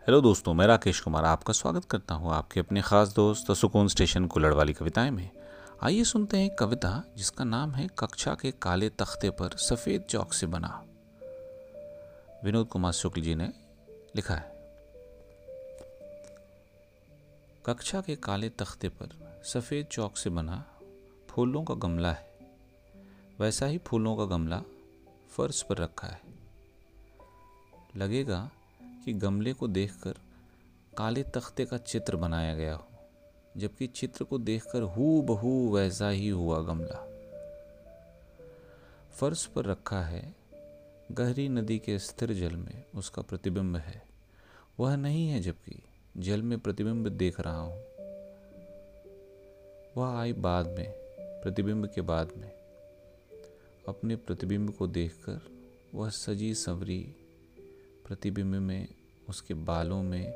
Hello दोस्तों, मैं राकेश कुमार आपका स्वागत करता हूँ आपके अपने खास दोस्त सुकून स्टेशन कुलड़ वाली कविताएँ में। आइए सुनते हैं कविता जिसका नाम है कक्षा के काले तख्ते पर सफ़ेद चौक से बना। विनोद कुमार शुक्ल जी ने लिखा है। कक्षा के काले तख्ते पर सफ़ेद चौक से बना फूलों का गमला है। वैसा ही फूलों का गमला फर्श पर रखा है। लगेगा कि गमले को देखकर काले तख्ते का चित्र बनाया गया हो, जबकि चित्र को देखकर हु बहू वैसा ही हुआ गमला। फर्श पर रखा है, गहरी नदी के स्थिर जल में उसका प्रतिबिंब है। वह नहीं है जबकि जल में प्रतिबिंब देख रहा हूँ। वह आई बाद में, प्रतिबिंब के बाद में। अपने प्रतिबिंब को देखकर वह सजी संवरी प्रतिबिंब में, उसके बालों में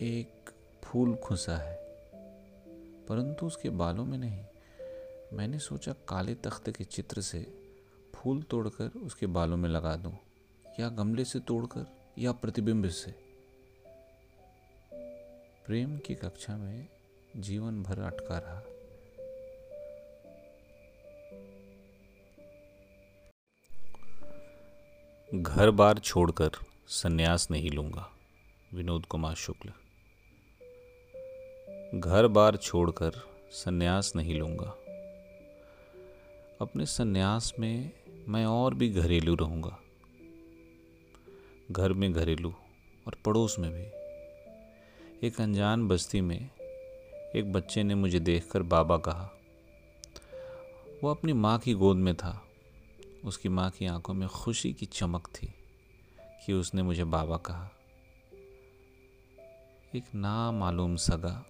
एक फूल खुसा है। परंतु उसके बालों में नहीं। मैंने सोचा काले तख्त के चित्र से फूल तोड़कर उसके बालों में लगा दूँ, या गमले से तोड़कर, या प्रतिबिंब से। प्रेम की कक्षा में जीवन भर अटका रहा। घर बार छोड़कर संन्यास नहीं लूँगा, विनोद कुमार शुक्ल। घर बार छोड़कर संन्यास नहीं लूँगा। अपने संन्यास में मैं और भी घरेलू रहूँगा। घर में घरेलू और पड़ोस में भी। एक अनजान बस्ती में एक बच्चे ने मुझे देखकर बाबा कहा, वो अपनी माँ की गोद में था। उसकी माँ की आँखों में खुशी की चमक थी कि उसने मुझे बाबा कहा। एक नामालूम सगा